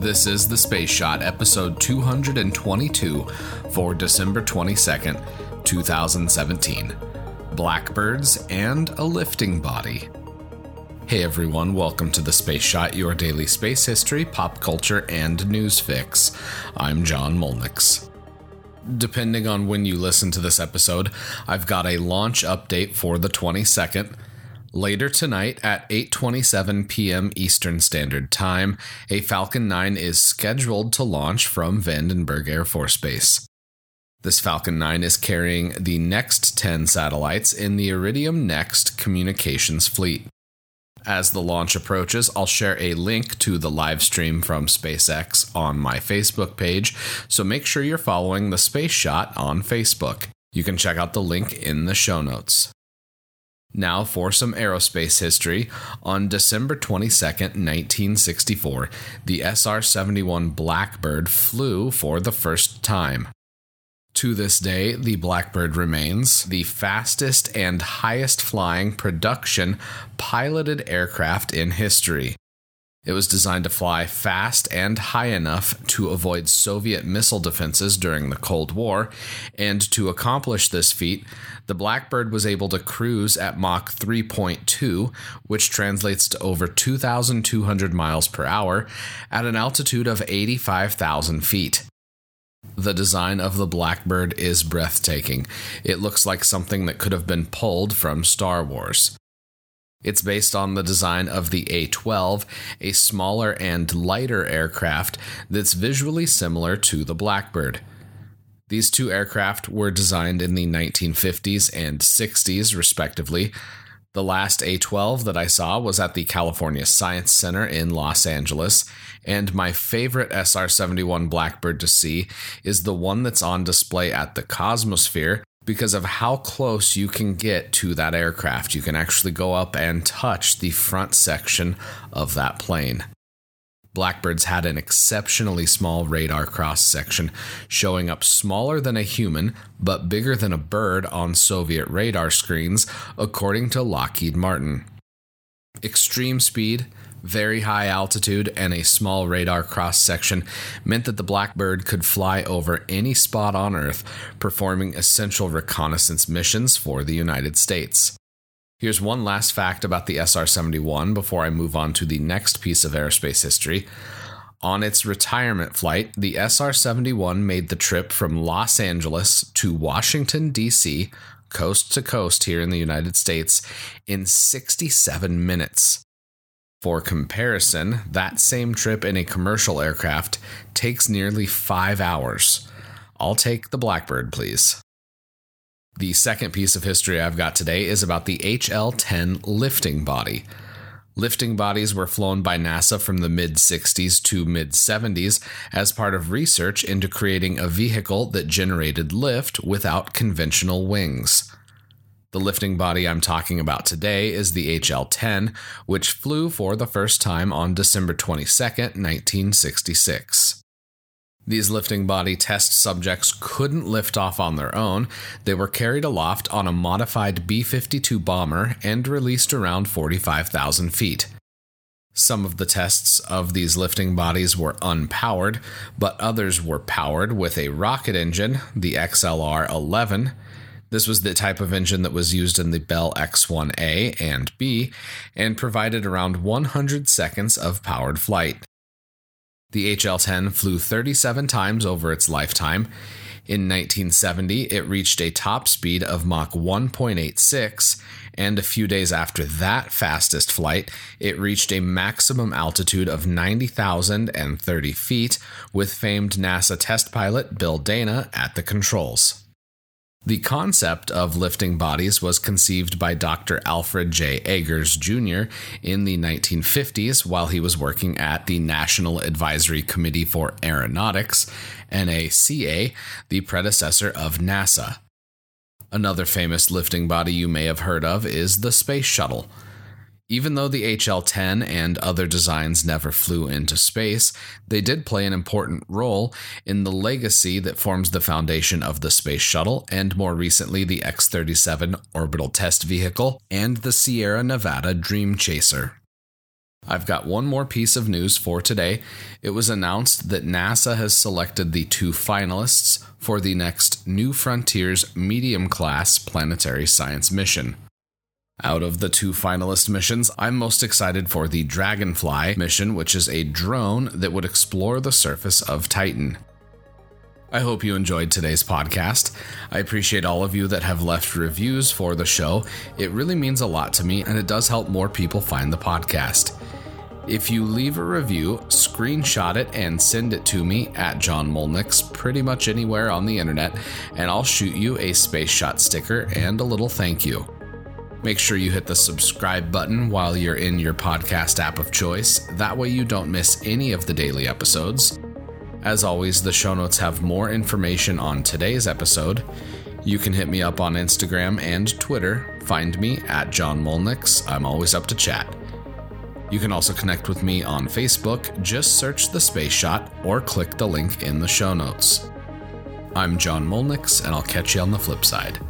This is the Space Shot, episode 222 for December 22nd, 2017. Blackbirds and a lifting body. Hey everyone, welcome to the Space Shot, your daily space history, pop culture, and news fix. I'm John Mulnix. Depending on when you listen to this episode, I've got a launch update for the 22nd. Later tonight at 8:27 p.m. Eastern Standard Time, a Falcon 9 is scheduled to launch from Vandenberg Air Force Base. This Falcon 9 is carrying the next 10 satellites in the Iridium Next communications fleet. As the launch approaches, I'll share a link to the live stream from SpaceX on my Facebook page, so make sure you're following the Space Shot on Facebook. You can check out the link in the show notes. Now for some aerospace history. On December 22, 1964, the SR 71 Blackbird flew for the first time. To this day, the Blackbird remains the fastest and highest flying production piloted aircraft in history. It was designed to fly fast and high enough to avoid Soviet missile defenses during the Cold War, and to accomplish this feat, the Blackbird was able to cruise at Mach 3.2, which translates to over 2,200 miles per hour, at an altitude of 85,000 feet. The design of the Blackbird is breathtaking. It looks like something that could have been pulled from Star Wars. It's based on the design of the A 12, a smaller and lighter aircraft that's visually similar to the Blackbird. These two aircraft were designed in the 1950s and 60s, respectively. The last A 12 that I saw was at the California Science Center in Los Angeles, and my favorite SR 71 Blackbird to see is the one that's on display at the Cosmosphere because of how close you can get to that aircraft. You can actually go up and touch the front section of that plane. Blackbirds had an exceptionally small radar cross section, showing up smaller than a human but bigger than a bird on Soviet radar screens, according to Lockheed Martin. Extreme speed, very high altitude, and a small radar cross section meant that the Blackbird could fly over any spot on Earth, performing essential reconnaissance missions for the United States. Here's one last fact about the SR 71 before I move on to the next piece of aerospace history. On its retirement flight, the SR 71 made the trip from Los Angeles to Washington, D.C., coast to coast here in the United States, in 67 minutes. For comparison, that same trip in a commercial aircraft takes nearly five hours. I'll take the Blackbird, please. The second piece of history I've got today is about the HL 10 lifting body. Lifting bodies were flown by NASA from the mid 60s to mid 70s as part of research into creating a vehicle that generated lift without conventional wings. The lifting body I'm talking about today is the HL 10, which flew for the first time on December 22, 1966. These lifting body test subjects couldn't lift off on their own. They were carried aloft on a modified B 52 bomber and released around 45,000 feet. Some of the tests of these lifting bodies were unpowered, but others were powered with a rocket engine, the XLR 11. This was the type of engine that was used in the Bell X 1A and B and provided around 100 seconds of powered flight. The HL 10 flew 37 times over its lifetime. In 1970, it reached a top speed of Mach 1.86, and a few days after that fastest flight, it reached a maximum altitude of 90,030 feet with famed NASA test pilot Bill Dana at the controls. The concept of lifting bodies was conceived by Dr. Alfred J. Eggers Jr. in the 1950s while he was working at the National Advisory Committee for Aeronautics, NACA, the predecessor of NASA. Another famous lifting body you may have heard of is the Space Shuttle. Even though the HL 10 and other designs never flew into space, they did play an important role in the legacy that forms the foundation of the Space Shuttle and more recently the X 37 orbital test vehicle and the Sierra Nevada Dream Chaser. I've got one more piece of news for today. It was announced that NASA has selected the two finalists for the next New Frontiers medium class planetary science mission. Out of the two finalist missions, I'm most excited for the Dragonfly mission, which is a drone that would explore the surface of Titan. I hope you enjoyed today's podcast. I appreciate all of you that have left reviews for the show. It really means a lot to me, and it does help more people find the podcast. If you leave a review, screenshot it and send it to me at John Mulnix pretty much anywhere on the internet, and I'll shoot you a Space Shot sticker and a little thank you. Make sure you hit the subscribe button while you're in your podcast app of choice. That way, you don't miss any of the daily episodes. As always, the show notes have more information on today's episode. You can hit me up on Instagram and Twitter. Find me at John Mulnix. I'm always up to chat. You can also connect with me on Facebook. Just search the Space Shot or click the link in the show notes. I'm John Mulnix, and I'll catch you on the flip side.